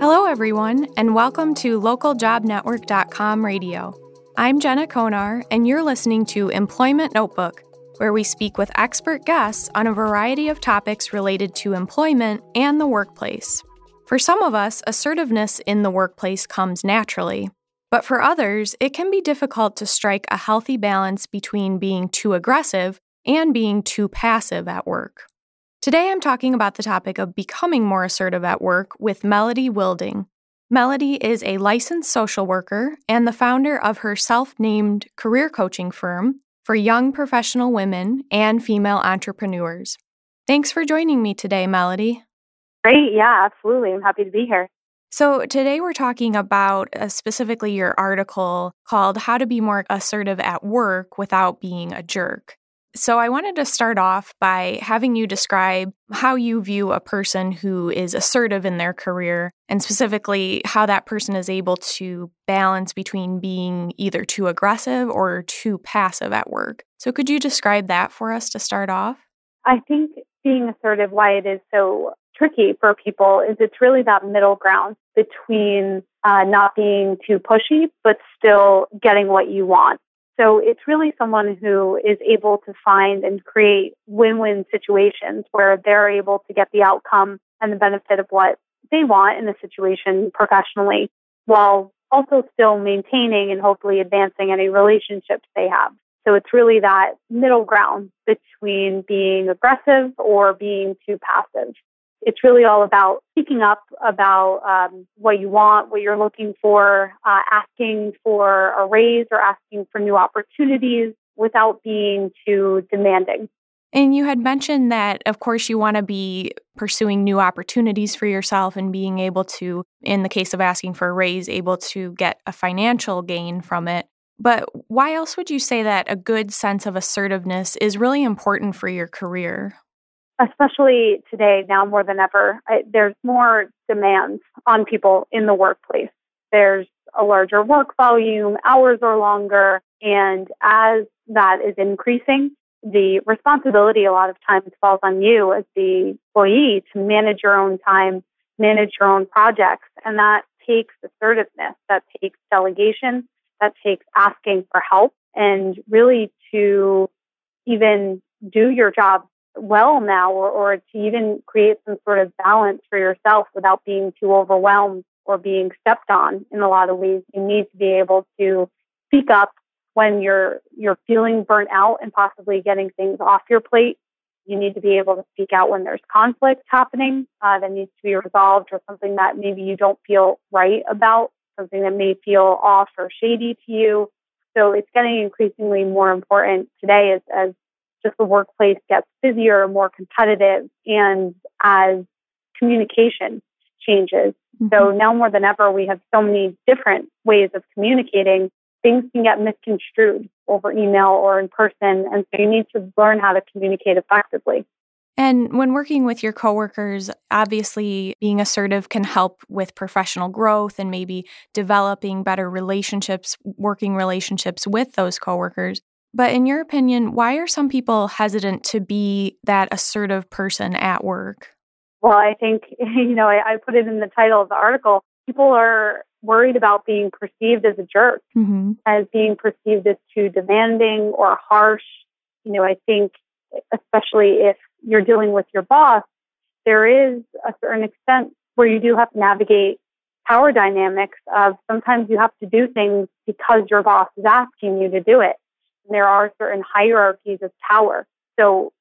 Hello, everyone, and welcome to localjobnetwork.com radio. I'm Jenna Konar, and you're listening to Employment Notebook, where we speak with expert guests on a variety of topics related to employment and the workplace. For some of us, assertiveness in the workplace comes naturally, but for others, it can be difficult to strike a healthy balance between being too aggressive and being too passive at work. Today, I'm talking about the topic of becoming more assertive at work with Melody Wilding. Melody is a licensed social worker and the founder of her self named career coaching firm for young professional women and female entrepreneurs. Thanks for joining me today, Melody. Great. Yeah, absolutely. I'm happy to be here. So, today we're talking about uh, specifically your article called How to Be More Assertive at Work Without Being a Jerk. So, I wanted to start off by having you describe how you view a person who is assertive in their career, and specifically how that person is able to balance between being either too aggressive or too passive at work. So, could you describe that for us to start off? I think being assertive, why it is so tricky for people is it's really that middle ground between uh, not being too pushy, but still getting what you want. So it's really someone who is able to find and create win-win situations where they're able to get the outcome and the benefit of what they want in the situation professionally while also still maintaining and hopefully advancing any relationships they have. So it's really that middle ground between being aggressive or being too passive it's really all about speaking up about um, what you want, what you're looking for, uh, asking for a raise or asking for new opportunities without being too demanding. And you had mentioned that, of course, you want to be pursuing new opportunities for yourself and being able to, in the case of asking for a raise, able to get a financial gain from it. But why else would you say that a good sense of assertiveness is really important for your career? Especially today, now more than ever, I, there's more demands on people in the workplace. There's a larger work volume, hours are longer, and as that is increasing, the responsibility a lot of times falls on you as the employee to manage your own time, manage your own projects, and that takes assertiveness, that takes delegation, that takes asking for help, and really to even do your job well now or, or to even create some sort of balance for yourself without being too overwhelmed or being stepped on in a lot of ways. You need to be able to speak up when you're you're feeling burnt out and possibly getting things off your plate. You need to be able to speak out when there's conflict happening uh, that needs to be resolved or something that maybe you don't feel right about, something that may feel off or shady to you. So it's getting increasingly more important today as, as just the workplace gets busier, more competitive, and as communication changes. Mm-hmm. So now more than ever, we have so many different ways of communicating. Things can get misconstrued over email or in person. And so you need to learn how to communicate effectively. And when working with your coworkers, obviously being assertive can help with professional growth and maybe developing better relationships, working relationships with those coworkers. But in your opinion, why are some people hesitant to be that assertive person at work? Well, I think, you know, I, I put it in the title of the article. People are worried about being perceived as a jerk, mm-hmm. as being perceived as too demanding or harsh. You know, I think, especially if you're dealing with your boss, there is a certain extent where you do have to navigate power dynamics of sometimes you have to do things because your boss is asking you to do it there are certain hierarchies of power. So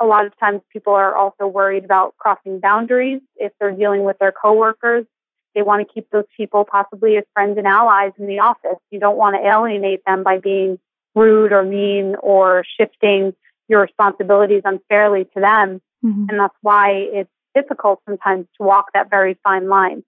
a lot of times people are also worried about crossing boundaries if they're dealing with their coworkers. They want to keep those people possibly as friends and allies in the office. You don't want to alienate them by being rude or mean or shifting your responsibilities unfairly to them. Mm-hmm. And that's why it's difficult sometimes to walk that very fine line.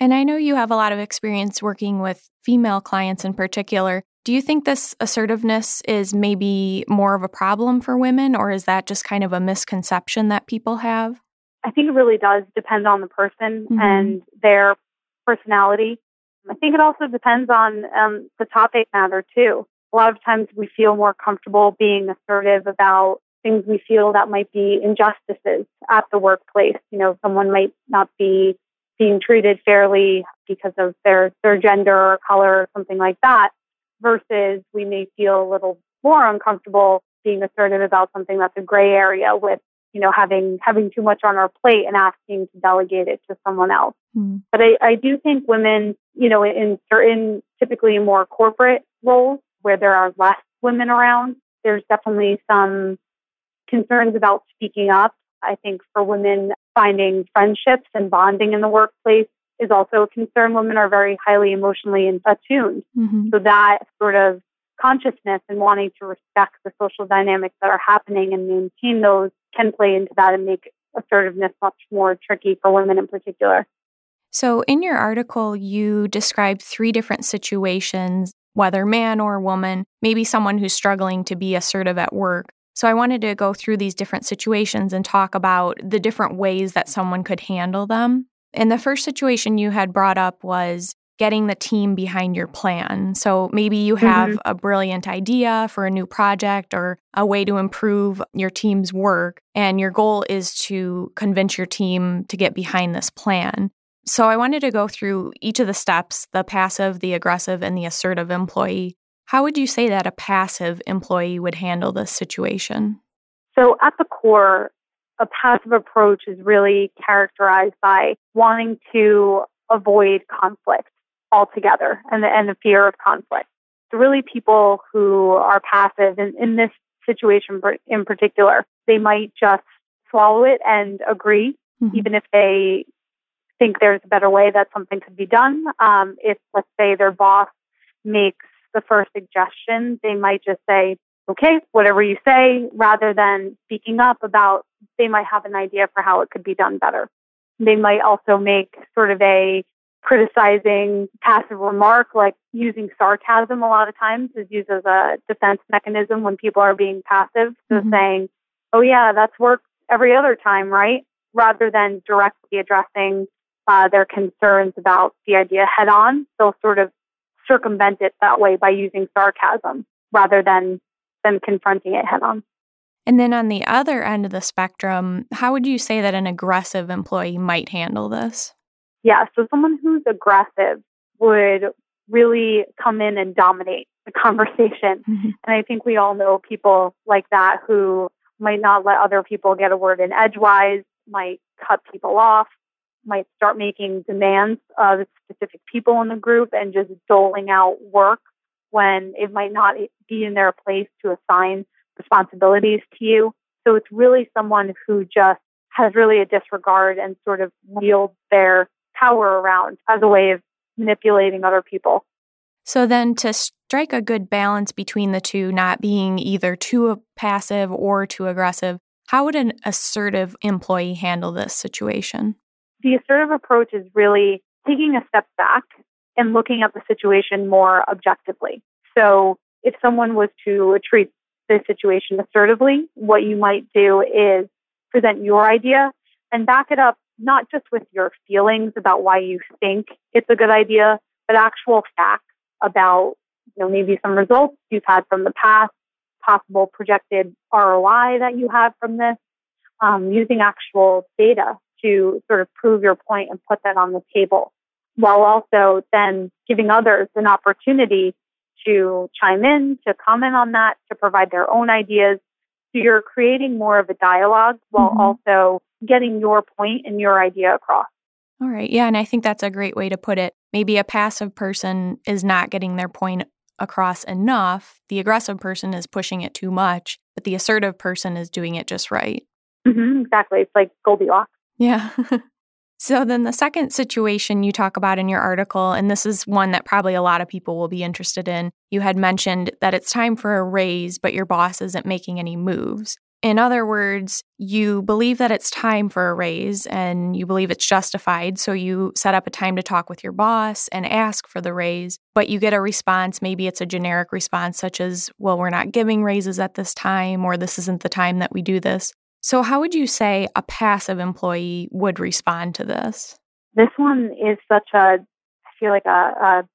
And I know you have a lot of experience working with female clients in particular. Do you think this assertiveness is maybe more of a problem for women, or is that just kind of a misconception that people have? I think it really does depend on the person mm-hmm. and their personality. I think it also depends on um, the topic matter too. A lot of times we feel more comfortable being assertive about things we feel that might be injustices at the workplace. You know, someone might not be being treated fairly because of their, their gender or color or something like that, versus we may feel a little more uncomfortable being assertive about something that's a gray area with you know having having too much on our plate and asking to delegate it to someone else mm. but I, I do think women you know in certain typically more corporate roles where there are less women around there's definitely some concerns about speaking up i think for women finding friendships and bonding in the workplace is also a concern women are very highly emotionally attuned mm-hmm. so that sort of consciousness and wanting to respect the social dynamics that are happening and maintain those can play into that and make assertiveness much more tricky for women in particular. So, in your article, you described three different situations, whether man or woman, maybe someone who's struggling to be assertive at work. So, I wanted to go through these different situations and talk about the different ways that someone could handle them. And the first situation you had brought up was getting the team behind your plan. So maybe you have mm-hmm. a brilliant idea for a new project or a way to improve your team's work, and your goal is to convince your team to get behind this plan. So I wanted to go through each of the steps the passive, the aggressive, and the assertive employee. How would you say that a passive employee would handle this situation? So, at the core, a passive approach is really characterized by wanting to avoid conflict altogether and the, and the fear of conflict. So really people who are passive in, in this situation in particular, they might just swallow it and agree, mm-hmm. even if they think there's a better way that something could be done. Um, if, let's say, their boss makes the first suggestion, they might just say, okay, whatever you say, rather than speaking up about they might have an idea for how it could be done better. They might also make sort of a criticizing passive remark, like using sarcasm a lot of times is used as a defense mechanism when people are being passive. So mm-hmm. saying, oh, yeah, that's worked every other time, right? Rather than directly addressing uh, their concerns about the idea head on, they'll sort of circumvent it that way by using sarcasm rather than, than confronting it head on. And then on the other end of the spectrum, how would you say that an aggressive employee might handle this? Yeah, so someone who's aggressive would really come in and dominate the conversation. Mm-hmm. And I think we all know people like that who might not let other people get a word in edgewise, might cut people off, might start making demands of specific people in the group and just doling out work when it might not be in their place to assign responsibilities to you. So it's really someone who just has really a disregard and sort of wields their power around as a way of manipulating other people. So then to strike a good balance between the two, not being either too passive or too aggressive, how would an assertive employee handle this situation? The assertive approach is really taking a step back and looking at the situation more objectively. So if someone was to treat the situation assertively, what you might do is present your idea and back it up not just with your feelings about why you think it's a good idea, but actual facts about, you know, maybe some results you've had from the past, possible projected ROI that you have from this, um, using actual data to sort of prove your point and put that on the table, while also then giving others an opportunity to chime in, to comment on that, to provide their own ideas. So you're creating more of a dialogue while mm-hmm. also getting your point and your idea across. All right. Yeah. And I think that's a great way to put it. Maybe a passive person is not getting their point across enough. The aggressive person is pushing it too much, but the assertive person is doing it just right. Mm-hmm, exactly. It's like Goldilocks. Yeah. so then the second situation you talk about in your article, and this is one that probably a lot of people will be interested in, you had mentioned that it's time for a raise, but your boss isn't making any moves. In other words, you believe that it's time for a raise and you believe it's justified. So you set up a time to talk with your boss and ask for the raise, but you get a response. Maybe it's a generic response, such as, well, we're not giving raises at this time, or this isn't the time that we do this. So, how would you say a passive employee would respond to this? This one is such a, I feel like a, a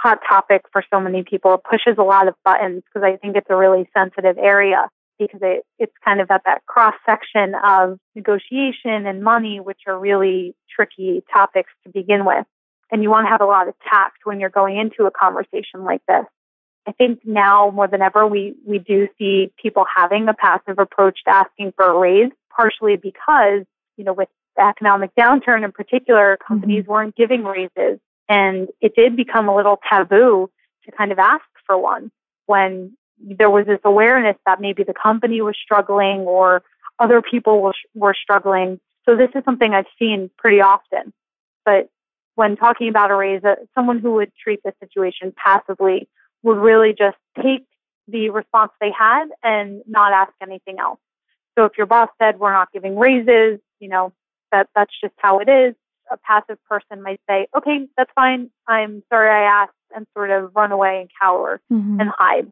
hot topic for so many people. It pushes a lot of buttons because I think it's a really sensitive area because it, it's kind of at that cross section of negotiation and money, which are really tricky topics to begin with. And you want to have a lot of tact when you're going into a conversation like this. I think now more than ever, we, we do see people having a passive approach to asking for a raise, partially because, you know, with the economic downturn in particular, companies mm-hmm. weren't giving raises. And it did become a little taboo to kind of ask for one when there was this awareness that maybe the company was struggling or other people were, were struggling. So this is something I've seen pretty often. But when talking about a raise, uh, someone who would treat the situation passively would really just take the response they had and not ask anything else. So if your boss said we're not giving raises, you know, that that's just how it is. A passive person might say, "Okay, that's fine. I'm sorry I asked," and sort of run away and cower mm-hmm. and hide.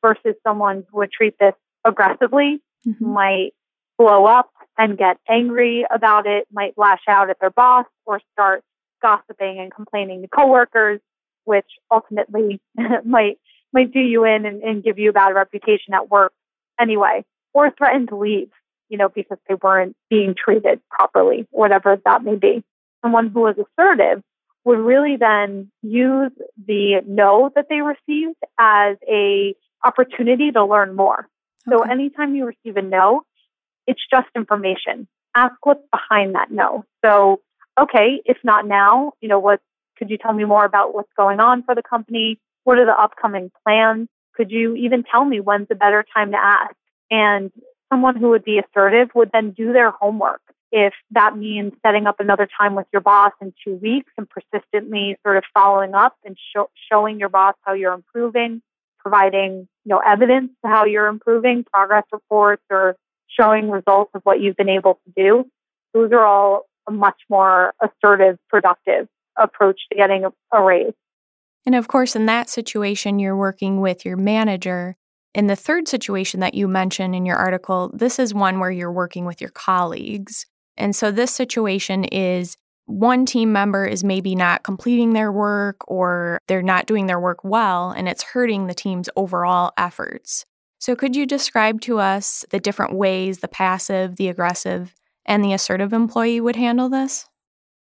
Versus someone who would treat this aggressively, mm-hmm. might blow up and get angry about it, might lash out at their boss or start gossiping and complaining to coworkers, which ultimately might might do you in and, and give you a bad reputation at work anyway, or threaten to leave, you know, because they weren't being treated properly, whatever that may be. Someone who was assertive would really then use the no that they received as a opportunity to learn more. Okay. So anytime you receive a no, it's just information. Ask what's behind that no. So okay, if not now, you know, what could you tell me more about what's going on for the company? What are the upcoming plans? Could you even tell me when's a better time to ask? And someone who would be assertive would then do their homework. If that means setting up another time with your boss in two weeks and persistently sort of following up and showing your boss how you're improving, providing you know evidence to how you're improving, progress reports, or showing results of what you've been able to do, those are all much more assertive, productive approach to getting a, raise. And of course, in that situation, you're working with your manager. In the third situation that you mentioned in your article, this is one where you're working with your colleagues. And so this situation is one team member is maybe not completing their work or they're not doing their work well, and it's hurting the team's overall efforts. So, could you describe to us the different ways the passive, the aggressive, and the assertive employee would handle this?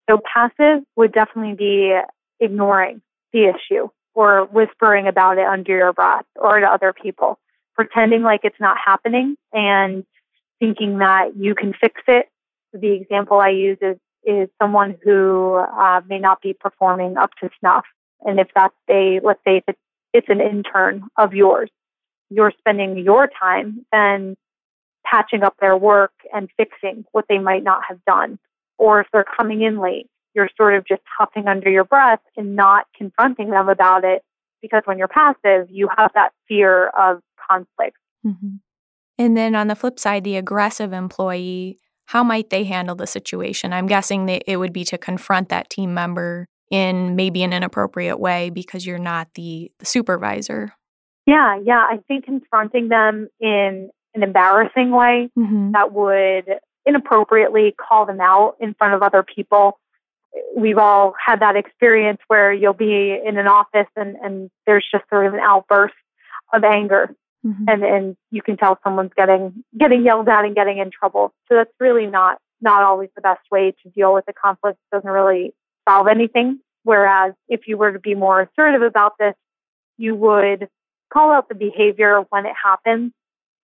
So, passive would definitely be ignoring the issue or whispering about it under your breath or to other people, pretending like it's not happening and thinking that you can fix it. The example I use is, is someone who uh, may not be performing up to snuff. And if that's a, let's say it's, it's an intern of yours, you're spending your time then patching up their work and fixing what they might not have done. Or if they're coming in late, you're sort of just huffing under your breath and not confronting them about it because when you're passive, you have that fear of conflict. Mm-hmm. And then on the flip side, the aggressive employee, how might they handle the situation? I'm guessing that it would be to confront that team member in maybe an inappropriate way because you're not the, the supervisor. Yeah, yeah. I think confronting them in an embarrassing way mm-hmm. that would inappropriately call them out in front of other people. We've all had that experience where you'll be in an office and, and there's just sort of an outburst of anger. Mm-hmm. And, and you can tell someone's getting getting yelled at and getting in trouble. So that's really not not always the best way to deal with a conflict. It doesn't really solve anything. Whereas if you were to be more assertive about this, you would call out the behavior when it happens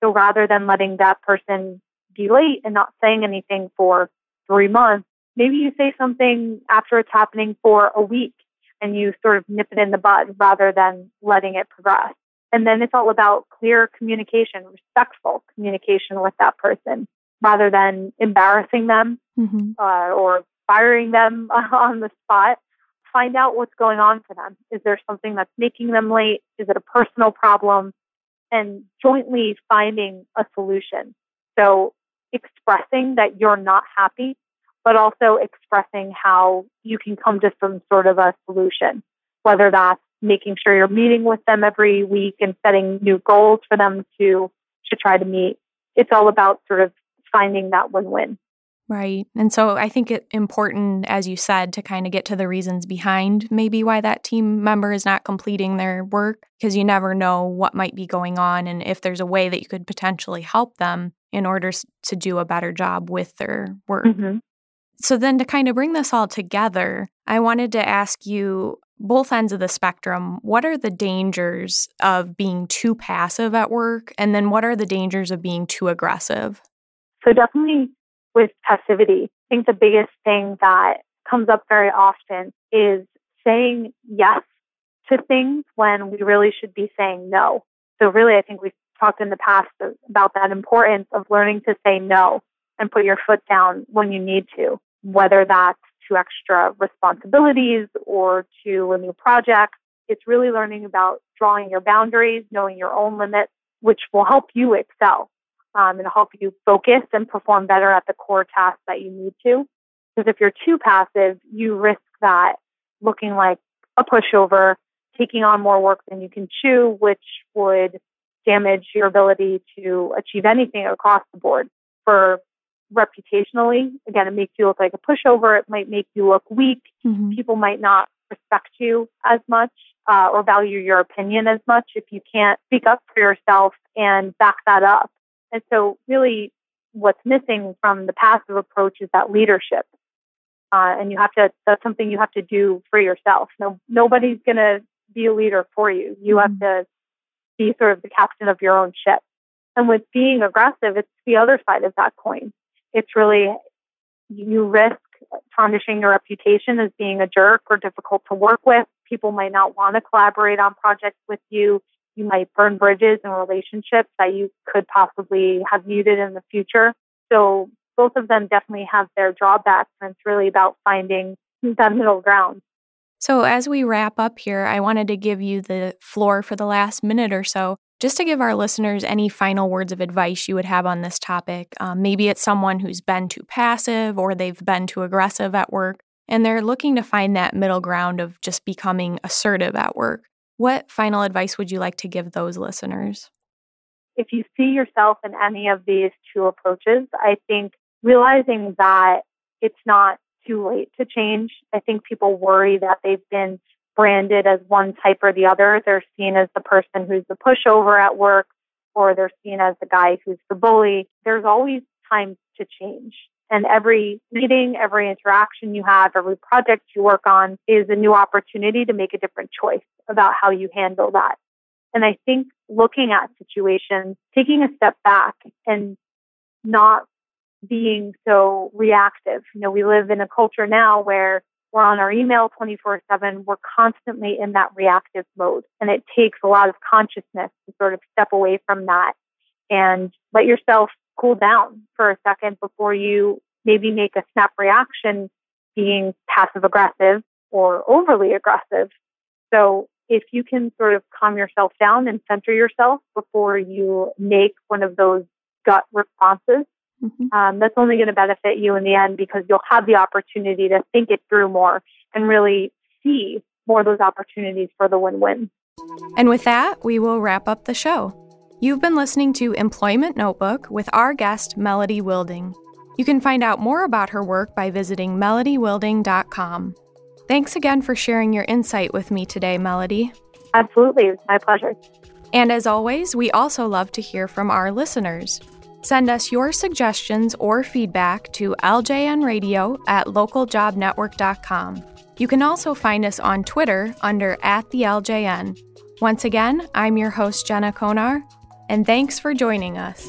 so rather than letting that person be late and not saying anything for three months, maybe you say something after it's happening for a week and you sort of nip it in the bud rather than letting it progress. And then it's all about clear communication, respectful communication with that person rather than embarrassing them mm-hmm. uh, or firing them on the spot. Find out what's going on for them. Is there something that's making them late? Is it a personal problem? and jointly finding a solution. So expressing that you're not happy, but also expressing how you can come to some sort of a solution, whether that's making sure you're meeting with them every week and setting new goals for them to, to try to meet. It's all about sort of finding that win-win. Right. And so I think it's important, as you said, to kind of get to the reasons behind maybe why that team member is not completing their work, because you never know what might be going on and if there's a way that you could potentially help them in order to do a better job with their work. Mm-hmm. So, then to kind of bring this all together, I wanted to ask you both ends of the spectrum what are the dangers of being too passive at work? And then what are the dangers of being too aggressive? So, definitely with passivity, I think the biggest thing that comes up very often is saying yes to things when we really should be saying no. So, really, I think we've talked in the past about that importance of learning to say no and put your foot down when you need to, whether that's to extra responsibilities or to a new project. It's really learning about drawing your boundaries, knowing your own limits, which will help you excel um, and help you focus and perform better at the core tasks that you need to. Because if you're too passive, you risk that looking like a pushover, taking on more work than you can chew, which would damage your ability to achieve anything across the board. For reputationally, again, it makes you look like a pushover. It might make you look weak. Mm-hmm. People might not respect you as much uh, or value your opinion as much if you can't speak up for yourself and back that up. And so, really, what's missing from the passive approach is that leadership. Uh, and you have to, that's something you have to do for yourself. No, nobody's going to be a leader for you. You mm-hmm. have to be sort of the captain of your own ship. And with being aggressive, it's the other side of that coin. It's really, you risk tarnishing your reputation as being a jerk or difficult to work with. People might not want to collaborate on projects with you. You might burn bridges and relationships that you could possibly have muted in the future. So both of them definitely have their drawbacks, and it's really about finding that middle ground. So, as we wrap up here, I wanted to give you the floor for the last minute or so, just to give our listeners any final words of advice you would have on this topic. Um, maybe it's someone who's been too passive or they've been too aggressive at work, and they're looking to find that middle ground of just becoming assertive at work. What final advice would you like to give those listeners? If you see yourself in any of these two approaches, I think realizing that it's not too late to change. I think people worry that they've been branded as one type or the other. They're seen as the person who's the pushover at work, or they're seen as the guy who's the bully. There's always time to change. And every meeting, every interaction you have, every project you work on is a new opportunity to make a different choice about how you handle that. And I think looking at situations, taking a step back and not being so reactive. You know, we live in a culture now where we're on our email 24 7. We're constantly in that reactive mode. And it takes a lot of consciousness to sort of step away from that and let yourself cool down for a second before you maybe make a snap reaction being passive aggressive or overly aggressive. So if you can sort of calm yourself down and center yourself before you make one of those gut responses, Mm-hmm. Um, that's only going to benefit you in the end because you'll have the opportunity to think it through more and really see more of those opportunities for the win win. And with that, we will wrap up the show. You've been listening to Employment Notebook with our guest, Melody Wilding. You can find out more about her work by visiting melodywilding.com. Thanks again for sharing your insight with me today, Melody. Absolutely, it's my pleasure. And as always, we also love to hear from our listeners. Send us your suggestions or feedback to ljnradio at localjobnetwork.com. You can also find us on Twitter under at the LJN. Once again, I'm your host, Jenna Konar, and thanks for joining us.